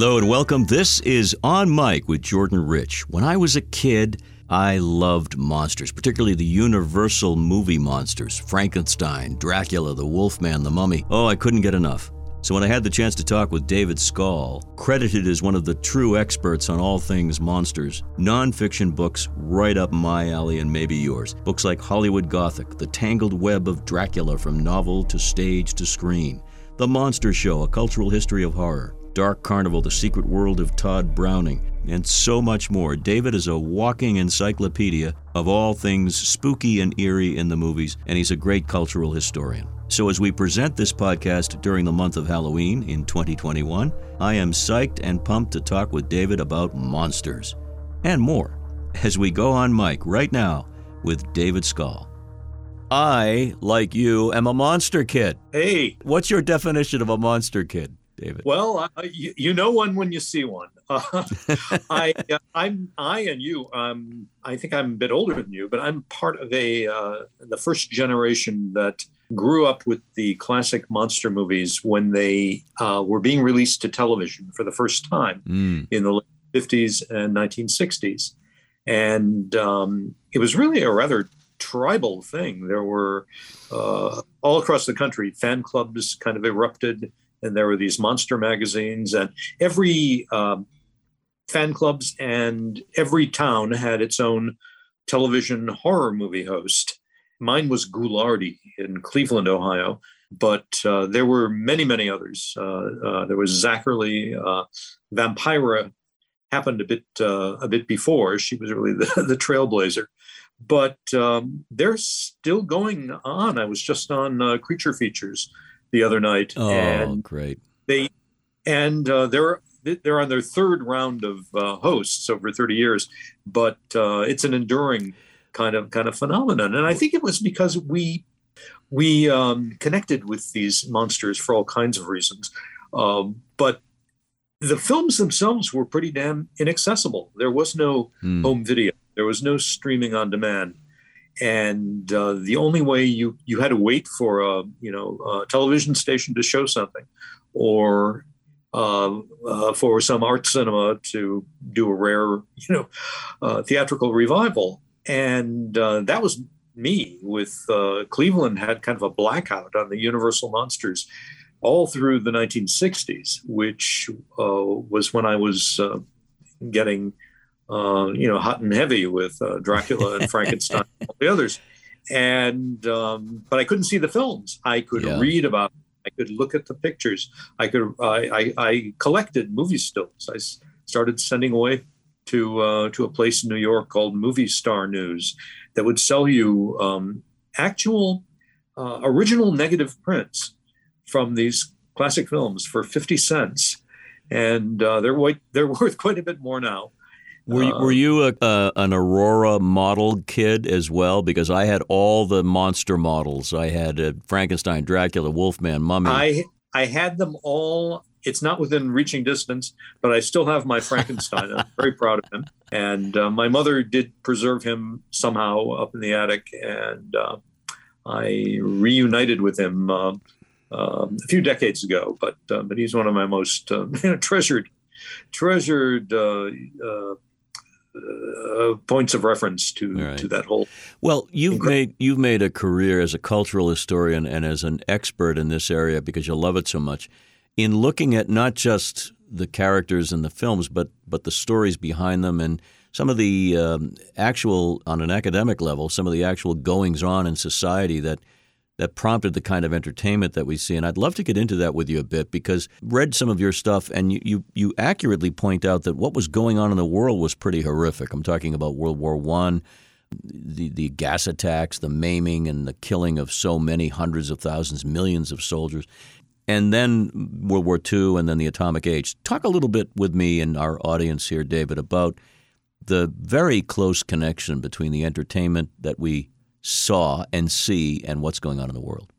Hello and welcome. This is On Mike with Jordan Rich. When I was a kid, I loved monsters, particularly the Universal movie monsters Frankenstein, Dracula, the Wolfman, the Mummy. Oh, I couldn't get enough. So when I had the chance to talk with David Skal, credited as one of the true experts on all things monsters, nonfiction books right up my alley and maybe yours. Books like Hollywood Gothic, The Tangled Web of Dracula from novel to stage to screen, The Monster Show, A Cultural History of Horror, Dark Carnival, The Secret World of Tod Browning, and so much more. David is a walking encyclopedia of all things spooky and eerie in the movies, and he's a great cultural historian. So, as we present this podcast during the month of Halloween in 2021, I am psyched and pumped to talk with David about monsters and more as we go on Mike right now with David Skal. I, like you, am a monster kid. Hey, What's your definition of a monster kid, David? well, uh, you, you know one when you see one. Uh, I, uh, I'm, I and you. Um, I think I'm a bit older than you, but I'm part of a uh, the first generation that grew up with the classic monster movies when they uh, were being released to television for the first time Mm. in the late 50s and 1960s, and um, it was really a rather tribal thing. There were uh, all across the country fan clubs kind of erupted and there were these monster magazines and every um, fan clubs and every town had its own television horror movie host. Mine was Ghoulardi in cleveland ohio but uh, there were many many others. Uh, uh, there was Zacherle, uh, vampira happened a bit uh, a bit before. She was really the, the trailblazer. But um, they're still going on. I was just on uh, creature features the other night Oh, and great. they and uh, they're they're on their third round of uh, hosts over 30 years but uh, it's an enduring kind of kind of phenomenon. And i think it was because we we um, connected with these monsters for all kinds of reasons. Um, but the films themselves were pretty damn inaccessible. There was no Hmm. home video. There was no streaming on demand and uh, the only way you you had to wait for a you know a television station to show something or uh, uh, for some art cinema to do a rare you know uh, theatrical revival. And uh, that was me with uh, cleveland had kind of a blackout on the universal monsters all through the 1960s which was when i was getting uh, you know, hot and heavy with uh, Dracula and Frankenstein and all the others. And um, but I couldn't see the films. I could Yeah. read about. I could look at the pictures. I could. I, I, I collected movie stills. I s- started sending away to uh, to a place in New York called Movie Star News that would sell you um, actual uh, original negative prints from these classic films for fifty cents, and uh, they're white, they're worth quite a bit more now. Were you, Uh, were you a, a, an Aurora model kid as well? Because I had all the monster models. I had uh, Frankenstein, Dracula, Wolfman, Mummy. I I had them all. It's not within reaching distance, but I still have my Frankenstein. I'm very proud of him. And uh, my mother did preserve him somehow up in the attic, and uh, I reunited with him uh, um a few decades ago. But uh, but he's one of my most uh, treasured treasured uh, points of reference to Right. to that whole Well, you've made you've made a career as a cultural historian and as an expert in this area because you love it so much. In looking at not just the characters in the films, but but the stories behind them and some of the um, actual, on an academic level, some of the actual goings on in society that that prompted the kind of entertainment that we see. And I'd love to get into that with you a bit because read some of your stuff and you, you, you accurately point out that what was going on in the world was pretty horrific. I'm talking about World War One, the, the gas attacks, the maiming and the killing of so many hundreds of thousands, millions of soldiers. And then World War II and then the atomic age. Talk a little bit with me and our audience here, David, about the very close connection between the entertainment that we saw and see and what's going on in the world.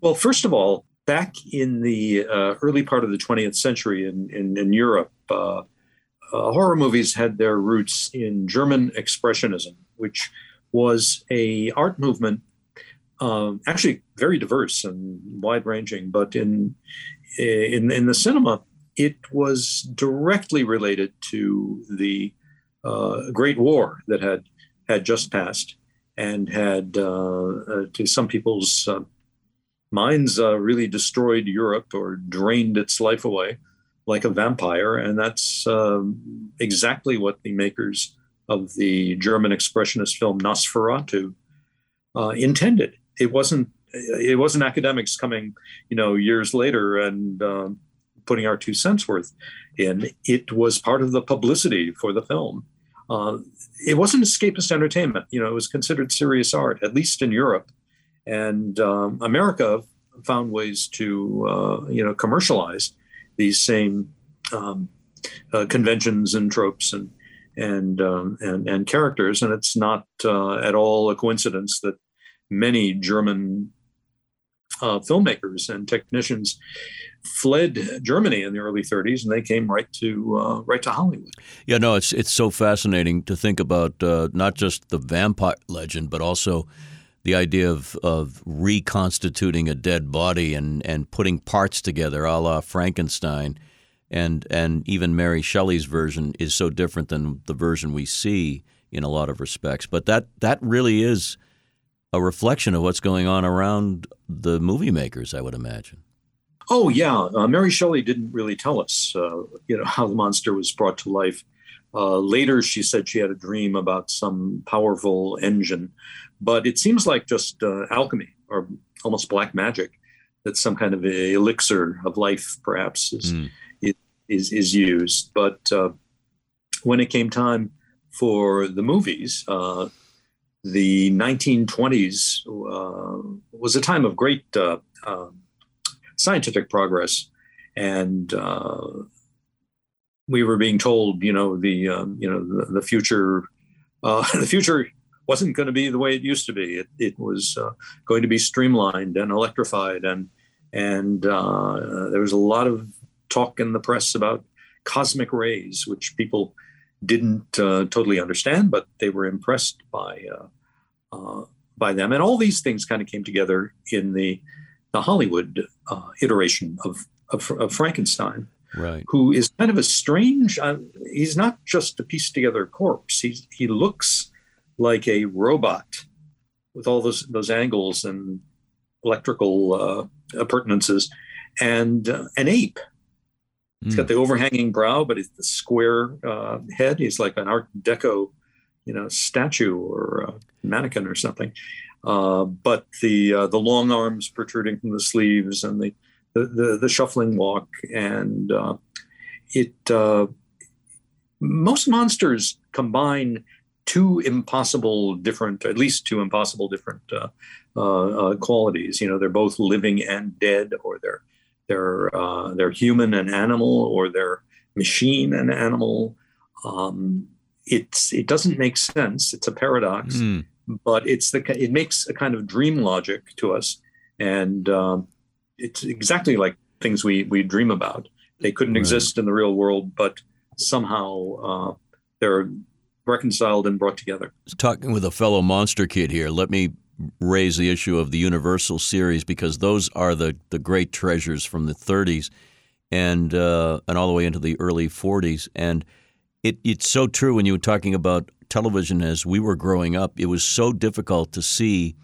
Well, first of all, back in the uh, early part of the 20th century in, in, in Europe, uh, uh, horror movies had their roots in German Expressionism, which was a art movement, um, actually very diverse and wide ranging. But in in in the cinema, it was directly related to the uh, Great War that had had just passed and had, uh, uh to some people's uh, minds, uh, really destroyed Europe or drained its life away like a vampire. And that's um, exactly what the makers of the German expressionist film Nosferatu intended. It wasn't it wasn't academics coming, you know, years later and um, putting our two cents worth in. It was part of the publicity for the film. Uh, it wasn't escapist entertainment. You know, it was considered serious art, at least in Europe. And um, America found ways to, uh, you know, commercialize these same um, uh, conventions and tropes and and, um, and and characters. And it's not uh, at all a coincidence that many German uh, filmmakers and technicians fled Germany in the early 30s, and they came right to uh, right to Hollywood. Yeah, no, it's it's so fascinating to think about uh, not just the vampire legend, but also the idea of of reconstituting a dead body and and putting parts together, a la Frankenstein. And and even Mary Shelley's version is so different than the version we see in a lot of respects. But that that really is a reflection of what's going on around the movie makers, I would imagine. Oh yeah, uh, Mary Shelley didn't really tell us, uh, you know, how the monster was brought to life. Uh, later, she said she had a dream about some powerful engine, but it seems like just uh, alchemy or almost black magic. That some kind of elixir of life, perhaps, is mm. is, is used. But uh, when it came time for the movies, uh, the 1920s was a time of great scientific progress, and uh, we were being told, you know, the um, you know the, the future, uh, the future wasn't going to be the way it used to be. It, it was uh, going to be streamlined and electrified, and and uh, there was a lot of talk in the press about cosmic rays, which people didn't uh, totally understand, but they were impressed by uh, by them, and all these things kind of came together in the the Hollywood uh, iteration of, of, of, Frankenstein, right. who is kind of a strange. Uh, he's not just a pieced together corpse. He he looks like a robot with all those those angles and electrical uh, appurtenances, and uh, an ape. He's got hmm. the overhanging brow, but it's the square uh, head. He's like an Art Deco, you know, statue or mannequin or something. Uh, but the uh, the long arms protruding from the sleeves and the the, the, the shuffling walk and uh, it uh, most monsters combine two impossible different at least two impossible different uh, qualities you know they're both living and dead or they're they're they're human and animal or they're machine and animal um, it's it doesn't make sense it's a paradox mm but it's the it makes a kind of dream logic to us, and um, it's exactly like things we we dream about. They couldn't right. exist in the real world, but somehow uh, they're reconciled and brought together. Talking with a fellow monster kid here, let me raise the issue of the Universal series because those are the the great treasures from the 30s and uh, and all the way into the early 40s and it, it's so true when you were talking about television as we were growing up, it was so difficult to see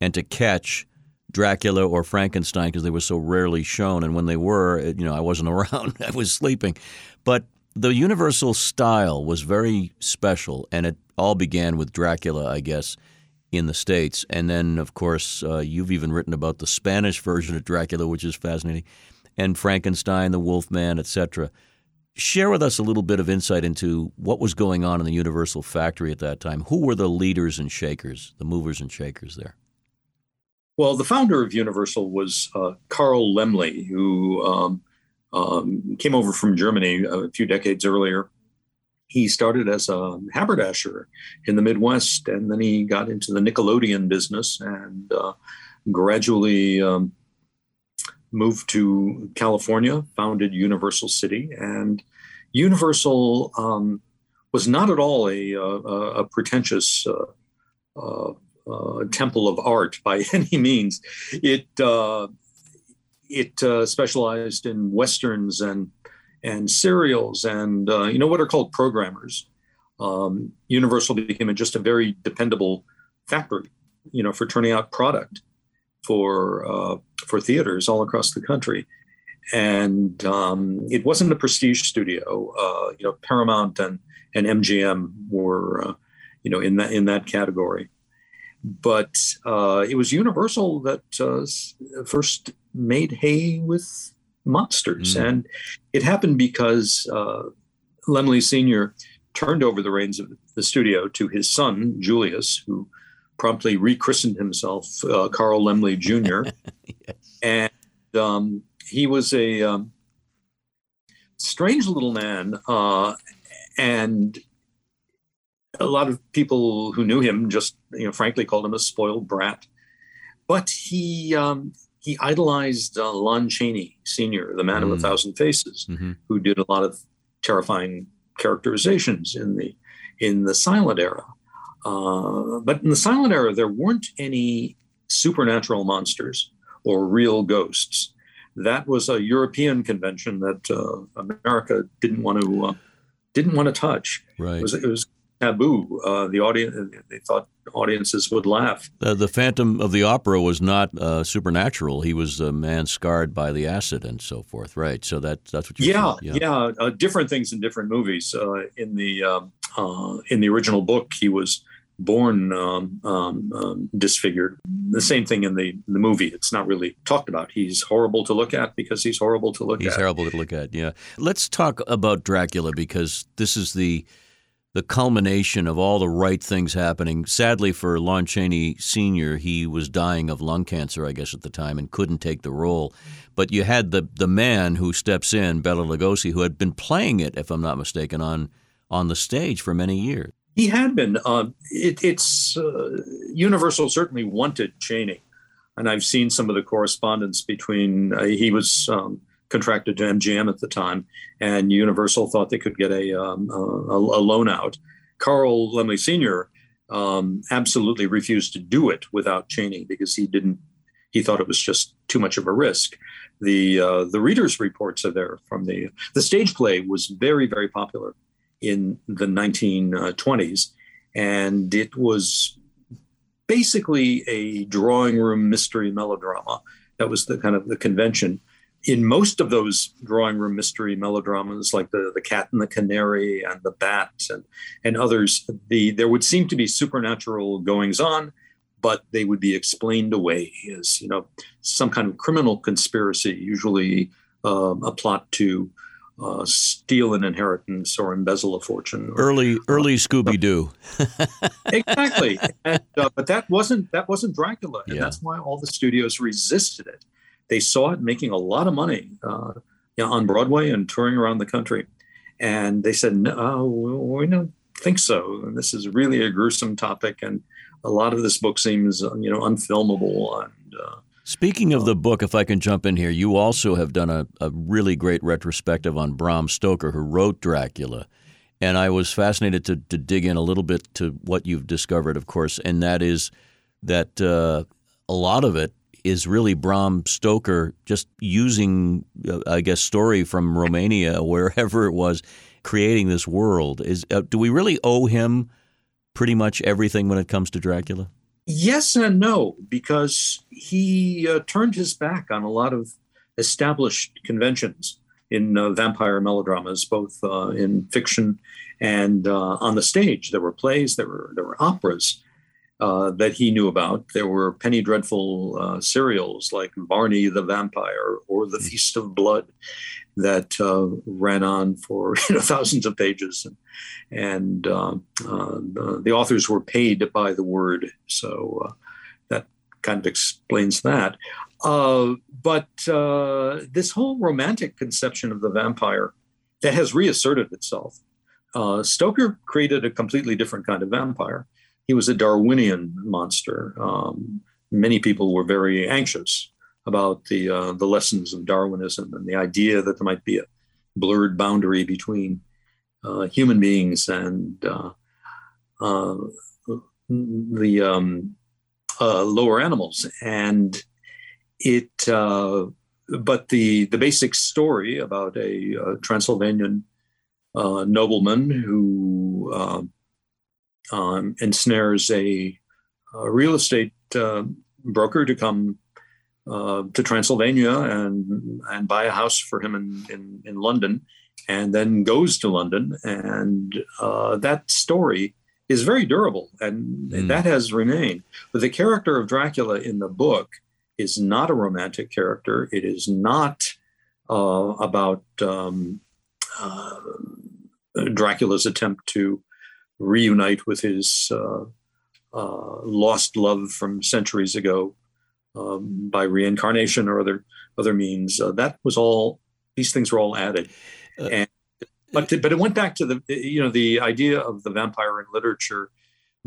and to catch Dracula or Frankenstein because they were so rarely shown. And when they were, you know, I wasn't around, I was sleeping. But the Universal style was very special, and it all began with Dracula, I guess, in the States. And then, of course, uh, you've even written about the Spanish version of Dracula, which is fascinating, and Frankenstein, the Wolfman, etc. Share with us a little bit of insight into what was going on in the Universal factory at that time. Who were the leaders and shakers, the movers and shakers there? Well, the founder of Universal was uh, Carl Laemmle, who um, um, came over from Germany a few decades earlier. He started as a haberdasher in the Midwest, and then he got into the Nickelodeon business and uh, gradually um, moved to California, founded Universal City, and Universal um, was not at all a, a, a pretentious uh, uh, uh, temple of art by any means. It uh, it uh, specialized in westerns and and serials and uh, you know what are called programmers. Um, Universal became just a very dependable factory, you know, for turning out product for uh, for theaters all across the country. And um, it wasn't a prestige studio. Uh, you know, Paramount and and MGM were, uh, you know, in that in that category. But uh, it was Universal that uh, first made hay with monsters, mm. and it happened because uh, Laemmle Senior turned over the reins of the studio to his son Julius, who promptly rechristened himself uh, Carl Laemmle Jr. yes. And um, he was a um, strange little man, uh, and a lot of people who knew him just, you know, frankly called him a spoiled brat. But he um, he idolized uh, Lon Chaney Sr., the man mm. of a mm. thousand faces, mm-hmm. who did a lot of terrifying characterizations in the in the silent era. Uh, but in the silent era, there weren't any supernatural monsters or real ghosts. That was a European convention that uh, America didn't want to uh, didn't want to touch. Right. It was, it was taboo. Uh, the audience they thought audiences would laugh. Uh, the Phantom of the Opera was not uh, supernatural. He was a man scarred by the acid and so forth. Right. So that that's what you. Yeah, yeah, yeah. Uh, different things in different movies. Uh, in the um, uh, in the original book, he was born um, um, um, disfigured. The same thing in the the movie. It's not really talked about. He's horrible to look at because he's horrible to look he's at. He's horrible to look at. Yeah. Let's talk about Dracula because this is the the culmination of all the right things happening. Sadly for Lon Chaney Sr., he was dying of lung cancer, I guess, at the time and couldn't take the role. But you had the the man who steps in, Bela Lugosi, who had been playing it, if I'm not mistaken, on on the stage for many years. He had been. Uh, it, it's uh, Universal certainly wanted Chaney, and I've seen some of the correspondence between. Uh, he was um, contracted to MGM at the time, and Universal thought they could get a um, a, a, loan out. Carl Laemmle Sr. Um, absolutely refused to do it without Chaney because he didn't. He thought it was just too much of a risk. The uh, the readers' reports are there from the the stage play was very very popular in the 1920s. And it was basically a drawing room mystery melodrama. That was the kind of the convention. In most of those drawing room mystery melodramas, like the, the Cat and the Canary and the Bat and, and others, the there would seem to be supernatural goings on, but they would be explained away as you know some kind of criminal conspiracy, usually um, a plot to uh, steal an inheritance or embezzle a fortune. Or, early, early uh, Scooby Doo. exactly, and, uh, but that wasn't that wasn't Dracula, and yeah. that's why all the studios resisted it. They saw it making a lot of money uh, you know, on Broadway and touring around the country, and they said, "No, we don't think so. And this is really a gruesome topic, and a lot of this book seems you know unfilmable." And uh, Speaking of the book, if I can jump in here, you also have done a, a really great retrospective on Bram Stoker, who wrote Dracula. And I was fascinated to, to dig in a little bit to what you've discovered, of course, and that is that uh, a lot of it is really Bram Stoker just using, uh, I guess, story from Romania, wherever it was, creating this world. Is uh, do we really owe him pretty much everything when it comes to Dracula? Yes and no, because he uh, turned his back on a lot of established conventions in uh, vampire melodramas, both uh, in fiction and uh, on the stage. There were plays, there were there were operas uh, that he knew about. There were penny dreadful uh, serials like Varney the Vampire or The Feast of Blood that ran on for you know, thousands of pages. And, and uh, uh, the, the, authors were paid by the word, so uh, that kind of explains that. Uh, but uh, this whole romantic conception of the vampire that has reasserted itself, uh, Stoker created a completely different kind of vampire. He was a Darwinian monster. Um, many people were very anxious about the the lessons of Darwinism and the idea that there might be a blurred boundary between uh, human beings and uh, uh, the um, uh, lower animals. And it but the the basic story about a, Transylvanian uh, nobleman who uh, um, ensnares a, a, real estate uh, broker to come uh, to Transylvania and and buy a house for him in, in, in London, and then goes to London, and uh, that story is very durable, and mm. that has remained. But the character of Dracula in the book is not a romantic character. It is not uh, about um, uh, Dracula's attempt to reunite with his uh, uh lost love from centuries ago um, by reincarnation or other other means. Uh, that was all; these things were all added, uh, and but but it went back to the you know the idea of the vampire in literature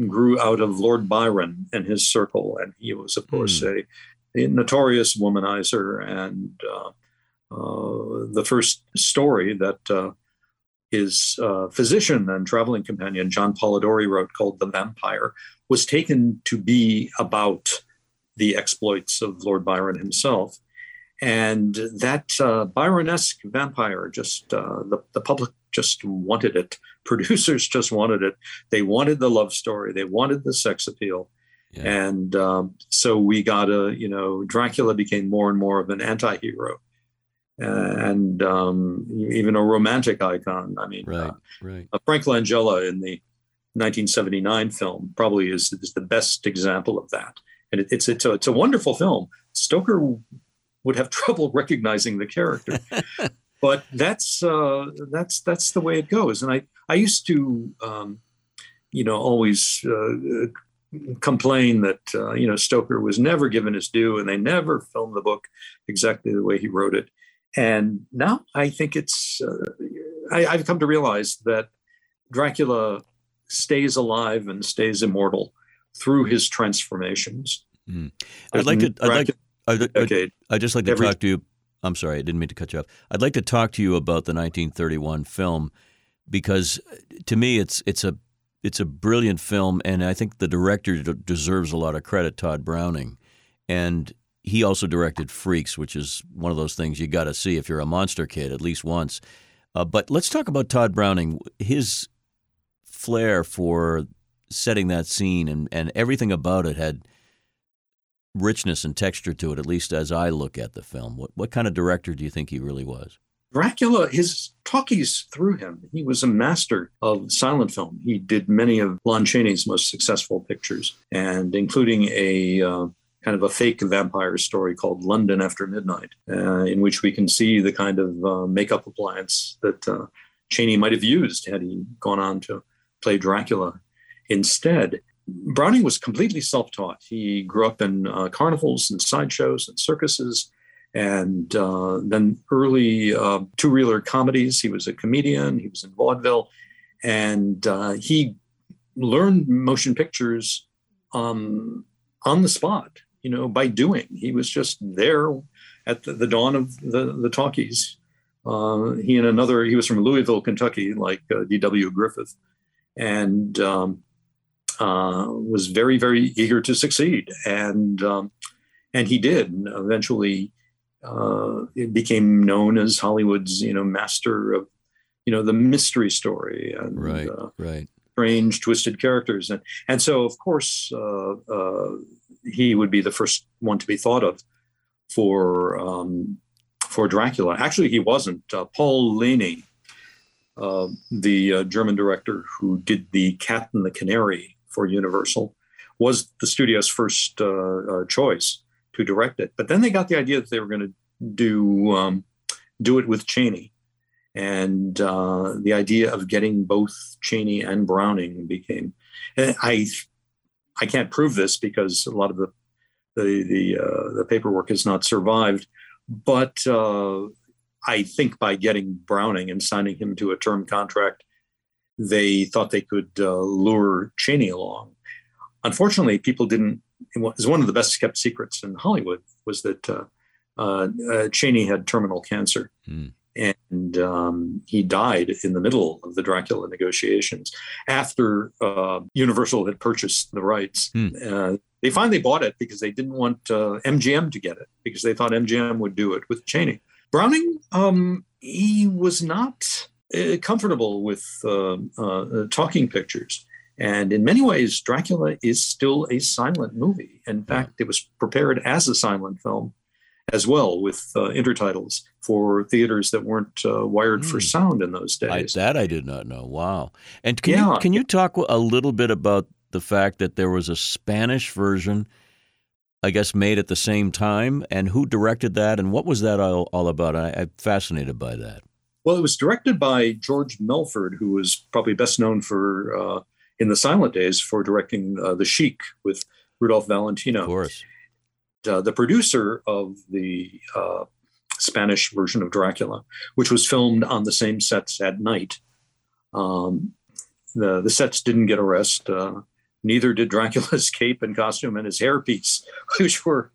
grew out of Lord Byron and his circle, and he was of course mm. a, a, notorious womanizer. And uh, uh, the first story that uh, his uh, physician and traveling companion John Polidori wrote, called "The Vampire," was taken to be about the exploits of Lord Byron himself. And that uh, Byronesque vampire, just uh, the, the public just wanted it. Producers just wanted it. They wanted the love story. They wanted the sex appeal. Yeah. And um, so we got a, you know, Dracula became more and more of an anti hero and um, even a romantic icon. I mean, right, uh, right. Frank Langella in the 1979 film probably is, is the best example of that and it, it's it's a, it's a wonderful film. Stoker would have trouble recognizing the character, but that's uh, that's that's the way it goes. And I I used to um, you know always uh, complain that uh, you know Stoker was never given his due, and they never filmed the book exactly the way he wrote it. And now I think it's uh, I, I've come to realize that Dracula stays alive and stays immortal through his transformations. Mm. I'd like to. I'd like. I'd, I'd, I'd just like to Every, talk to you. I'm sorry, I didn't mean to cut you off. I'd like to talk to you about the 1931 film because to me it's it's a it's a brilliant film, and I think the director deserves a lot of credit, Tod Browning, and he also directed Freaks, which is one of those things you got to see if you're a monster kid at least once. Uh, but let's talk about Tod Browning. His flair for setting that scene and, and everything about it had richness and texture to it, at least as I look at the film. What, what kind of director do you think he really was? Dracula, his talkies through him. He was a master of silent film. He did many of Lon Chaney's most successful pictures, and including a uh, kind of a fake vampire story called London After Midnight, uh, in which we can see the kind of uh, makeup appliance that uh, Chaney might have used had he gone on to play Dracula instead. Browning was completely self taught. He grew up in uh, carnivals and sideshows and circuses, and uh, then early uh, two reeler comedies. He was a comedian, he was in vaudeville, and he learned motion pictures um, on the spot, you know, by doing. He was just there at the, the dawn of the, the talkies. Uh, he and another, he was from Louisville, Kentucky, like uh, D.W. Griffith. And um, uh, was very, very eager to succeed, and um, and he did. And eventually, uh, it became known as Hollywood's, you know, master of, you know, the mystery story and right, uh, right, strange, twisted characters, and and so of course uh, uh, he would be the first one to be thought of for um, for Dracula. Actually, he wasn't. Uh, Paul Leni. Uh, the uh, German director who did the Cat and the Canary for Universal, was the studio's first uh, uh, choice to direct it. But then they got the idea that they were going to do um, do it with Chaney, and uh, the idea of getting both Chaney and Browning became. I I can't prove this because a lot of the the the, uh, the paperwork has not survived, but uh, I think by getting Browning and signing him to a term contract they thought they could uh, lure Chaney along. Unfortunately, people didn't. It was one of the best kept secrets in Hollywood was that uh, uh, uh had terminal cancer, mm. And um, he died in the middle of the Dracula negotiations after uh, Universal had purchased the rights. Mm. they finally bought it because they didn't want uh, MGM to get it because they thought MGM would do it with Chaney. Browning, um, he was not uh, comfortable with uh, uh, talking pictures. And in many ways, Dracula is still a silent movie. In fact, it was prepared as a silent film as well with uh, intertitles for theaters that weren't uh, wired mm. for hmm. sound in those days. I, that I did not know. Wow. And can, yeah. you, can you talk a little bit about the fact that there was a Spanish version, I guess, made at the same time, and who directed that, and what was that all, all about? I, I'm fascinated by that. Well, it was directed by George Melford, who was probably best known for uh, in the silent days for directing uh, The Sheik with Rudolph Valentino. Of course. Uh, the producer of the uh, Spanish version of Dracula, which was filmed on the same sets at night. Um, the, the sets didn't get a rest. Uh, neither did Dracula's cape and costume and his hairpiece, which were,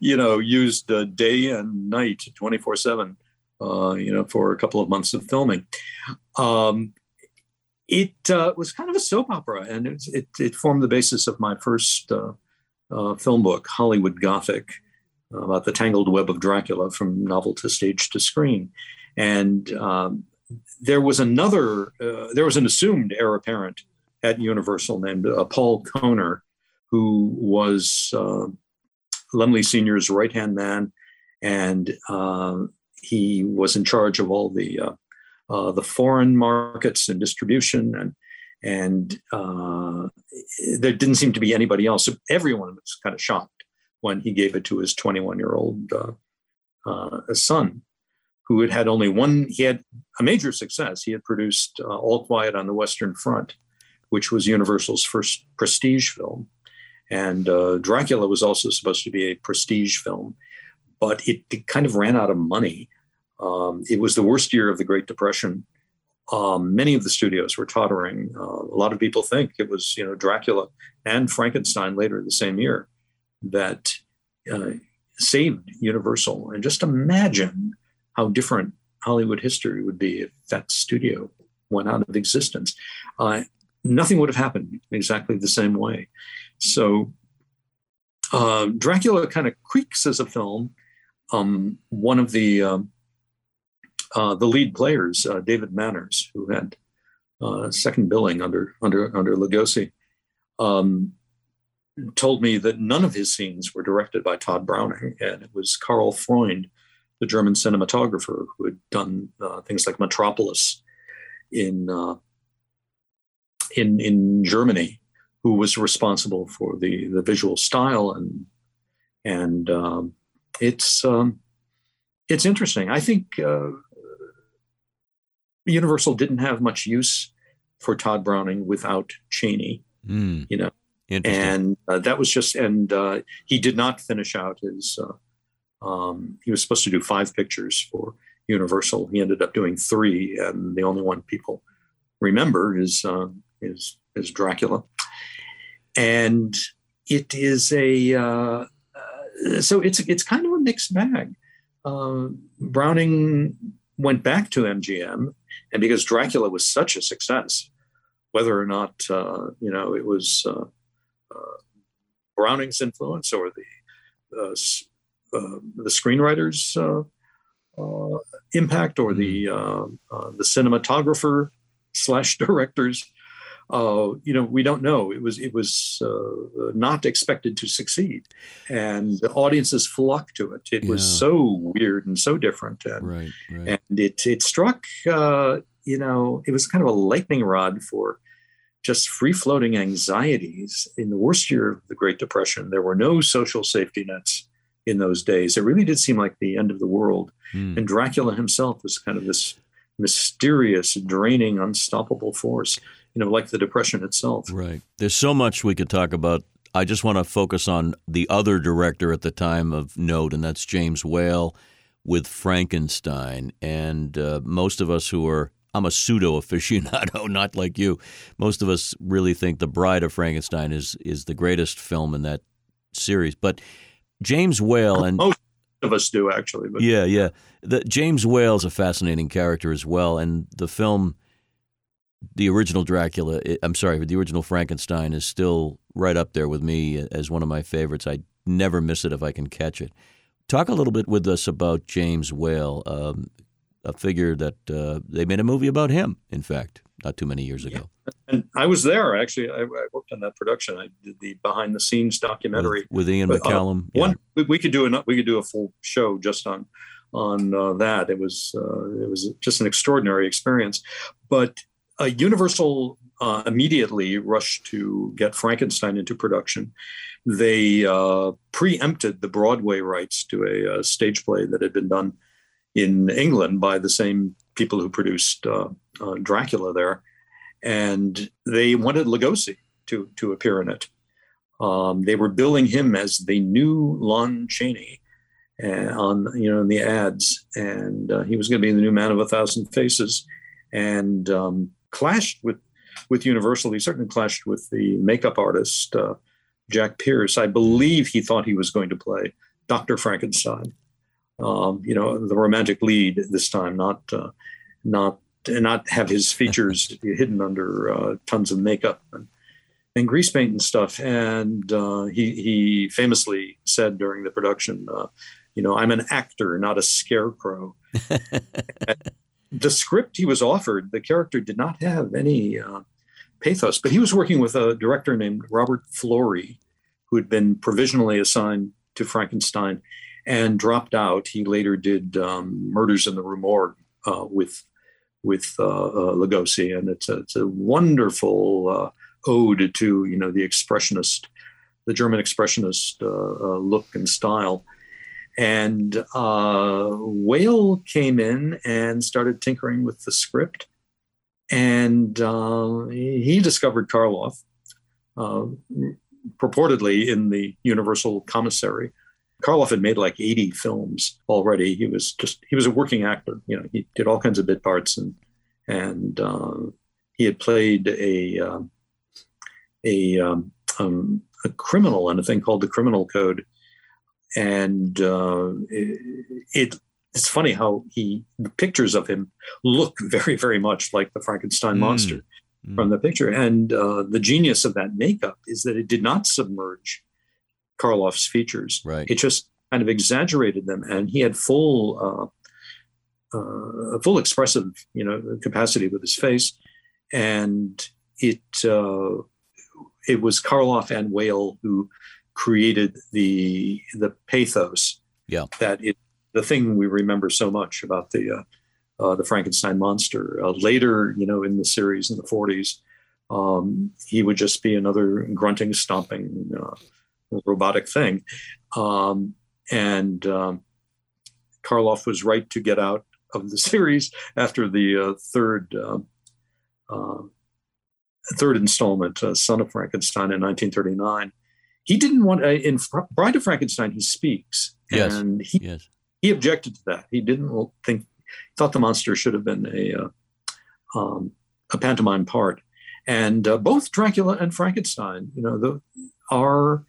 you know, used uh, day and night, 24 7, uh, you know, for a couple of months of filming. Um, it uh, was kind of a soap opera, and it, it, it formed the basis of my first uh, uh, film book, Hollywood Gothic, about the tangled web of Dracula from novel to stage to screen. And um, there was another, uh, there was an assumed heir apparent at Universal named uh, Paul Kohner, who was uh, Laemmle Sr.'s right hand man. And he was in charge of all the uh, the foreign markets and distribution, and and uh, there didn't seem to be anybody else. So everyone was kind of shocked when he gave it to his 21 year old uh, uh, son, who had had only one. He had a major success. He had produced uh, All Quiet on the Western Front, which was Universal's first prestige film, and Dracula was also supposed to be a prestige film, but it, it kind of ran out of money um, it was the worst year of the Great Depression. Um, many of the studios were tottering. Uh, a lot of people think it was, you know, Dracula and Frankenstein later the same year that uh, saved Universal. And just imagine how different Hollywood history would be if that studio went out of existence. Uh, nothing would have happened exactly the same way. So uh, Dracula kind of creaks as a film. Um, one of the um, uh, the lead players, uh, David Manners, who had uh, second billing under under under Lugosi, um, told me that none of his scenes were directed by Tod Browning, and it was Karl Freund, the German cinematographer, who had done uh, things like Metropolis in uh, in in Germany, who was responsible for the the visual style and and um, it's um, it's interesting. I think uh, Universal didn't have much use for Tod Browning without Chaney, mm. you know, and uh, that was just, and uh, he did not finish out his. Uh, um, he was supposed to do five pictures for Universal. He ended up doing three, and the only one people remember is uh, is is Dracula, and it is a uh, uh, so it's it's kind of a mixed bag. Browning went back to MGM, and because Dracula was such a success, whether or not uh, you know it was uh, uh, Browning's influence or the uh, uh, the screenwriter's uh, impact or the mm-hmm. the cinematographer slash director's uh, you know, we don't know. It was it was uh, not expected to succeed, and the audiences flocked to it. It yeah. was so weird and so different, and, right, right. and it it struck. Uh, you know, it was kind of a lightning rod for just free floating anxieties. In the worst year of the Great Depression, there were no social safety nets in those days. It really did seem like the end of the world, mm. and Dracula himself was kind of this mysterious, draining, unstoppable force you know, like the Depression itself. Right. There's so much we could talk about. I just want to focus on the other director at the time of note, and that's James Whale with Frankenstein. And uh, most of us who are, I'm a pseudo aficionado, not like you. Most of us really think The Bride of Frankenstein is is the greatest film in that series. But James Whale and most of us do actually. But. Yeah, yeah. The, James Whale is a fascinating character as well, and the film the original Dracula, I'm sorry, the original Frankenstein is still right up there with me as one of my favorites. I never miss it if I can catch it. Talk a little bit with us about James Whale, um, a figure that uh, they made a movie about him, in fact, not too many years ago. Yeah. And I was there actually. I, I, worked on that production. I did the behind the scenes documentary with, with Ian but, McKellen. Uh, yeah. One we could do a we could do a full show just on on uh, that. It was uh, it was just an extraordinary experience. But Universal uh, immediately rushed to get Frankenstein into production. They uh, preempted the Broadway rights to a, a, stage play that had been done in England by the same people who produced uh, uh Dracula there, and they wanted Lugosi to to appear in it. Um, they were billing him as the new Lon Chaney uh, on you know in the ads, and uh, he was going to be the new Man of a Thousand Faces, and um, clashed with with Universal. He certainly clashed with the makeup artist uh, Jack Pierce. I believe he thought he was going to play Doctor Frankenstein. Um, you know, the romantic lead this time, not uh, not not have his features hidden under uh, tons of makeup and, and grease paint and stuff. And uh, he he famously said during the production, uh, you know, I'm an actor, not a scarecrow. the script he was offered, the character did not have any uh, pathos, but he was working with a director named Robert Florey, who had been provisionally assigned to Frankenstein and dropped out. He later did um, Murders in the Rue Morgue uh, with with uh, uh, Lugosi, and it's a, it's a wonderful uh, ode to you know the expressionist, the German expressionist uh, uh, look and style. And uh, Whale came in and started tinkering with the script. And uh, he discovered Karloff, uh, purportedly in the Universal Commissary. Karloff had made like 80 films already. He was just, he was a working actor. You know, he did all kinds of bit parts and, and uh, he had played a, uh, a, um, um, a criminal in a thing called the Criminal Code and uh, it, it's funny how he the pictures of him look very very much like the Frankenstein mm. monster mm. from the picture, and uh, the genius of that makeup is that it did not submerge Karloff's features. Right. It just kind of exaggerated them, and he had full. Uh, uh, full expressive, you know, capacity with his face, and it uh, it was Karloff and Whale who created the the pathos. Yeah, that it the thing we remember so much about the uh, uh, the Frankenstein monster. Uh, later, you know, in the series in the 40s, um, he would just be another grunting, stomping, uh, robotic thing. Um, and um, Karloff was right to get out of the series after the uh, third um, uh, third installment, Son of Frankenstein, in 1939 he didn't want uh, in Bride of Frankenstein. He speaks, yes. and he yes. he objected to that. He didn't think thought the monster should have been a uh, um, a pantomime part. And uh, both Dracula and Frankenstein, you know, the, are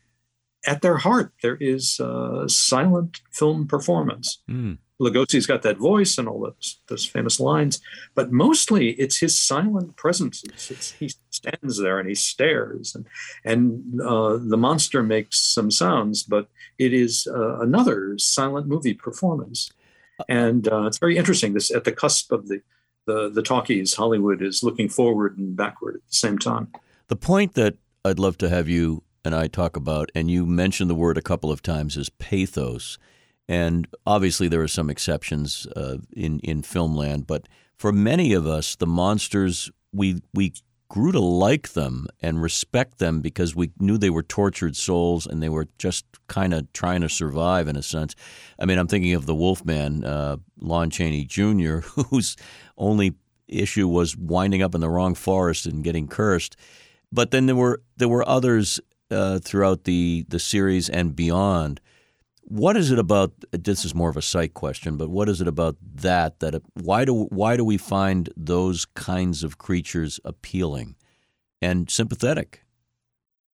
at their heart there is a silent film performance. Mm. Lugosi's got that voice and all those, those famous lines, but mostly it's his silent presence. It's, it's, he stands there and he stares, and and uh, the monster makes some sounds, but it is uh, another silent movie performance, and uh, it's very interesting. This at the cusp of the, the the talkies, Hollywood is looking forward and backward at the same time. The point that I'd love to have you and I talk about, and you mentioned the word a couple of times, is pathos. And obviously, there are some exceptions uh, in in filmland, but for many of us, the monsters we we grew to like them and respect them because we knew they were tortured souls and they were just kind of trying to survive in a sense. I mean, I'm thinking of the Wolfman, uh, Lon Chaney Jr., whose only issue was winding up in the wrong forest and getting cursed. But then there were there were others uh, throughout the the series and beyond what is it about? This is more of a psych question, but what is it about that that why do why do we find those kinds of creatures appealing and sympathetic?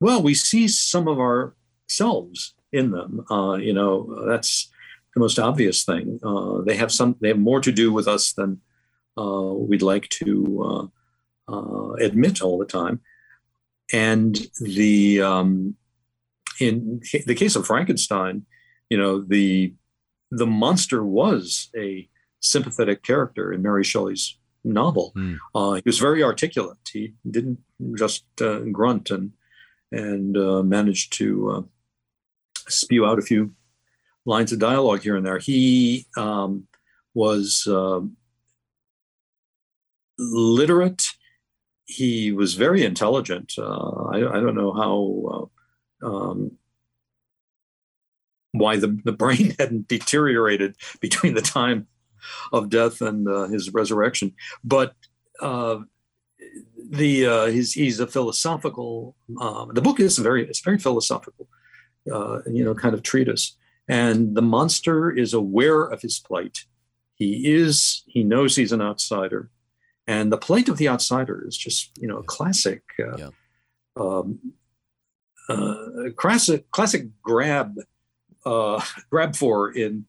Well, we see some of ourselves in them. Uh, you know, that's the most obvious thing. Uh, they have some. They have more to do with us than uh, we'd like to uh, uh, admit all the time. and the um, in the case of Frankenstein, you know the the monster was a sympathetic character in Mary Shelley's novel. Mm. Uh, he was very articulate. He didn't just uh, grunt and and uh, managed to uh, spew out a few lines of dialogue here and there. He um, was um, literate. He was very intelligent. Uh, I, I, don't know how uh, um, why the, the brain hadn't deteriorated between the time of death and uh, his resurrection. But uh, the uh, he's, he's a philosophical. Um, the book is very it's very philosophical, uh, you know, kind of treatise. And the monster is aware of his plight. He is he knows he's an outsider, and the plight of the outsider is just you know a classic. Uh, yeah. Um, uh, classic classic grab grab for in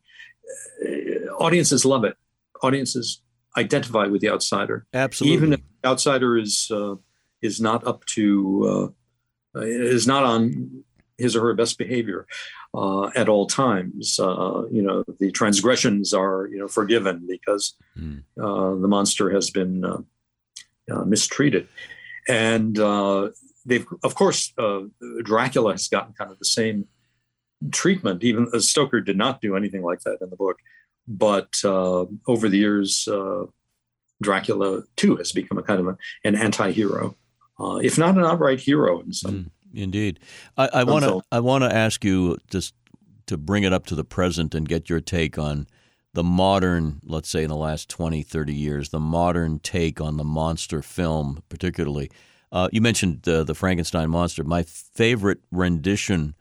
audiences love it. Audiences identify with the outsider. Absolutely. Even if the outsider is uh, is not up to uh, is not on his or her best behavior uh, at all times. Uh, you know, the transgressions are you know forgiven because mm. the monster has been uh, mistreated, and they've of course Dracula has gotten kind of the same treatment. Even Stoker did not do anything like that in the book. But uh, over the years, uh, Dracula too has become a kind of a, an anti-hero, uh, if not an outright hero in some. Mm, indeed, I want to I want to ask you just to bring it up to the present and get your take on the modern, let's say in the last 20, 30 years, the modern take on the monster film, particularly. Uh, you mentioned uh, the Frankenstein monster. My favorite rendition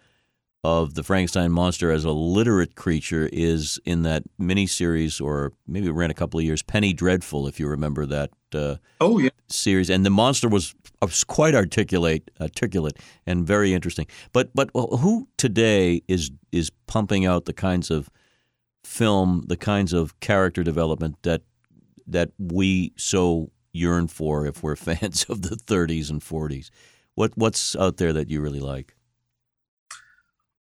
of the Frankenstein monster as a literate creature is in that miniseries, or maybe it ran a couple of years, Penny Dreadful, if you remember that. Uh, oh yeah, series, and the monster was, was quite articulate, articulate, and very interesting. But but who today is is pumping out the kinds of film, the kinds of character development that that we so yearn for if we're fans of the 30s and 40s? What what's out there that you really like?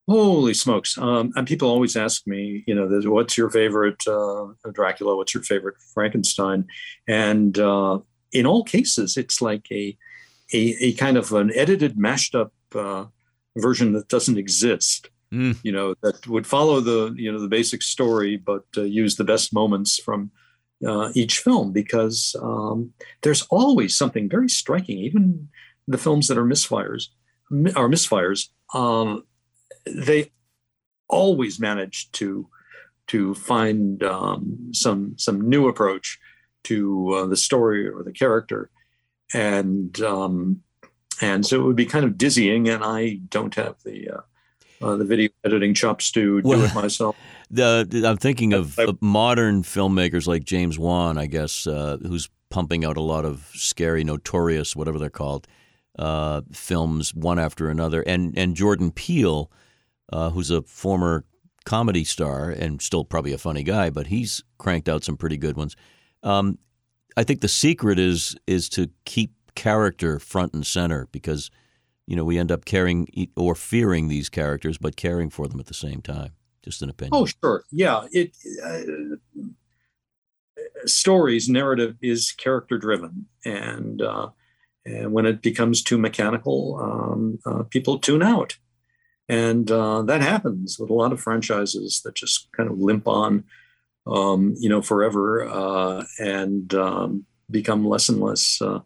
Holy smokes! Um, and people always ask me, you know, what's your favorite uh, Dracula? What's your favorite Frankenstein? And uh, in all cases, it's like a, a, a kind of an edited, mashed up uh, version that doesn't exist. Mm. You know, that would follow the you know the basic story, but uh, use the best moments from uh, each film because um, there's always something very striking. Even the films that are misfires are misfires. Um, they always manage to to find um, some some new approach to uh, the story or the character, and um, and so it would be kind of dizzying. And I don't have the uh, uh, the video editing chops to do well, it myself. The, I'm thinking of I, modern filmmakers like James Wan, I guess, uh, who's pumping out a lot of scary, notorious, whatever they're called, uh, films one after another, and and Jordan Peele uh, who's a former comedy star and still probably a funny guy, but he's cranked out some pretty good ones. Um, I think the secret is is to keep character front and center because you know we end up caring or fearing these characters, but caring for them at the same time. Just an opinion. Oh, sure, yeah. It uh, stories narrative is character driven, and uh, and when it becomes too mechanical, um, uh, people tune out. And uh, that happens with a lot of franchises that just kind of limp on, um, you know, forever uh, and um, become less and less, uh,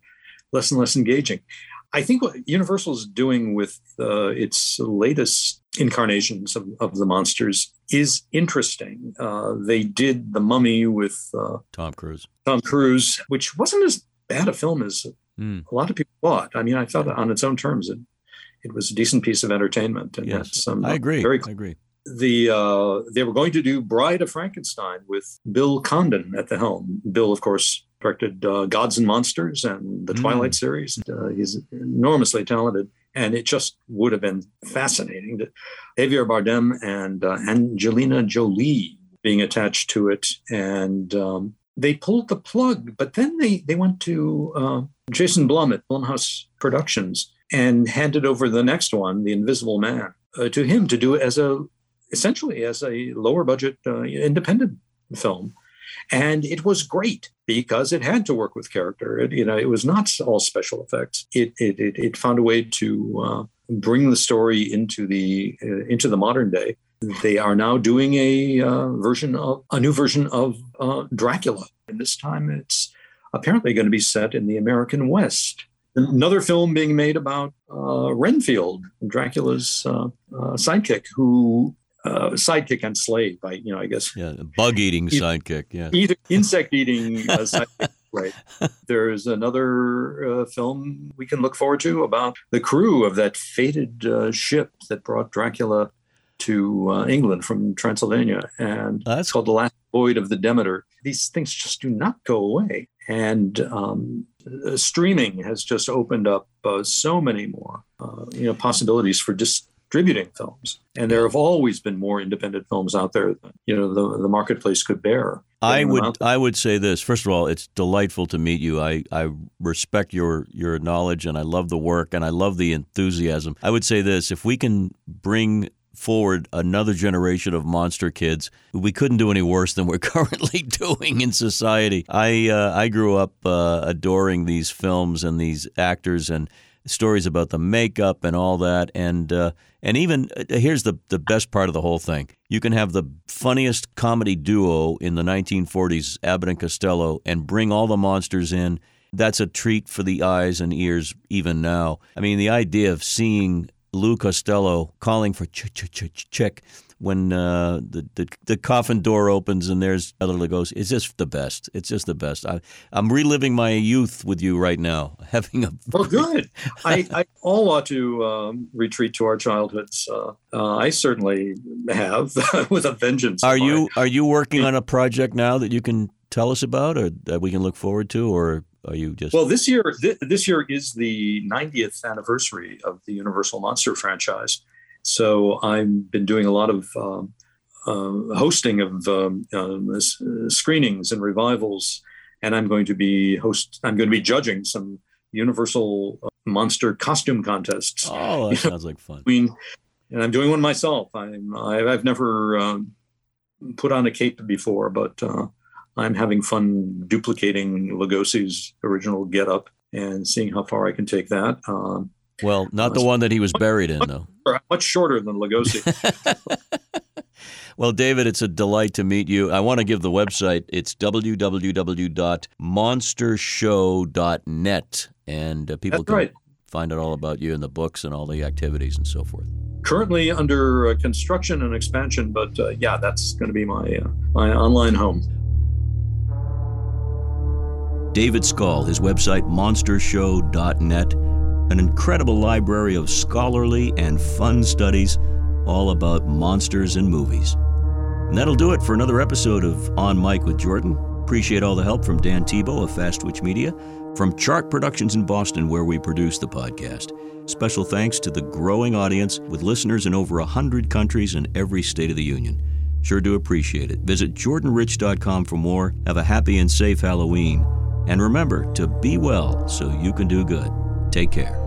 less and less engaging. I think what Universal is doing with uh, its latest incarnations of, of, the monsters is interesting. Uh, they did The Mummy with uh, Tom Cruise. Tom Cruise, which wasn't as bad a film as mm. a lot of people thought. I mean, I thought on its own terms it it was a decent piece of entertainment. And yes, that's, um, I agree. Very, I agree. The uh, they were going to do Bride of Frankenstein with Bill Condon at the helm. Bill, of course, directed uh, Gods and Monsters and the mm. Twilight series. Uh, he's enormously talented, and it just would have been fascinating. To, Javier Bardem and uh, Angelina Jolie being attached to it, and um, they pulled the plug. But then they they went to uh, Jason Blum at Blumhouse Productions and handed over the next one, The Invisible Man, uh, to him to do as a essentially as a lower budget uh, independent film. And it was great because it had to work with character. It, you know, it was not all special effects. It it it, it found a way to uh, bring the story into the uh, into the modern day. They are now doing a uh, version of a new version of uh, Dracula, and this time it's apparently going to be set in the American West. Another film being made about uh, Renfield, Dracula's uh, sidekick, who uh, sidekick and slave. I, you know, I guess. Yeah, bug eating sidekick. Yeah, either insect eating uh, sidekick. Right. There's another uh, film we can look forward to about the crew of that fated uh, ship that brought Dracula to uh, England from Transylvania, and That's... it's called The Last Voyage of the Demeter. These things just do not go away, and um, streaming has just opened up uh, so many more, you know, possibilities for distributing films. And there have always been more independent films out there than you know the, the marketplace could bear. I would I would say this. First of all, it's delightful to meet you. I, I respect your your knowledge and I love the work and I love the enthusiasm. I would say this, if we can bring forward another generation of monster kids. We couldn't do any worse than we're currently doing in society. I uh, I grew up uh, adoring these films and these actors and stories about the makeup and all that. And uh, and even uh, here's the the best part of the whole thing: you can have the funniest comedy duo in the 1940s, Abbott and Costello, and bring all the monsters in. That's a treat for the eyes and ears even now. I mean, the idea of seeing Lou Costello calling for ch ch ch chick when uh, the, the, the coffin door opens and there's Bela Lugosi. It's just the best. It's just the best. I, am reliving my youth with you right now, having a. Well, good. I, I all ought to um, retreat to our childhoods. Uh, uh, I certainly have, with a vengeance. Are you Are you working on a project now that you can tell us about, or that we can look forward to, or are you just well this year th- this year is the 90th anniversary of the universal monster franchise so I've been doing a lot of um, uh, hosting of um, uh, screenings and revivals, and I'm going to be host. I'm going to be judging some Universal uh, Monster costume contests. Oh, that sounds know, like fun. Between, and I'm doing one myself. I'm I've never um, put on a cape before, but uh, I'm having fun duplicating Lugosi's original getup and seeing how far I can take that. Um, well, not the one that he was buried in, though. Much shorter than Lugosi. well, David, it's a delight to meet you. I want to give the website. It's www.monstershow.net, and uh, people That's can right. find out all about you and the books and all the activities and so forth. Currently under uh, construction and expansion, but uh, yeah, that's going to be my uh, my online home. David Skal, his website, monstershow.net an incredible library of scholarly and fun studies all about monsters and movies. And that'll do it for another episode of On Mike with Jordan. Appreciate all the help from Dan Tebow of Fast Twitch Media, from Chart Productions in Boston, where we produce the podcast. Special thanks to the growing audience with listeners in over 100 countries in every state of the Union. Sure do appreciate it. Visit jordanrich.com for more. Have a happy and safe Halloween. And remember to be well so you can do good. Take care.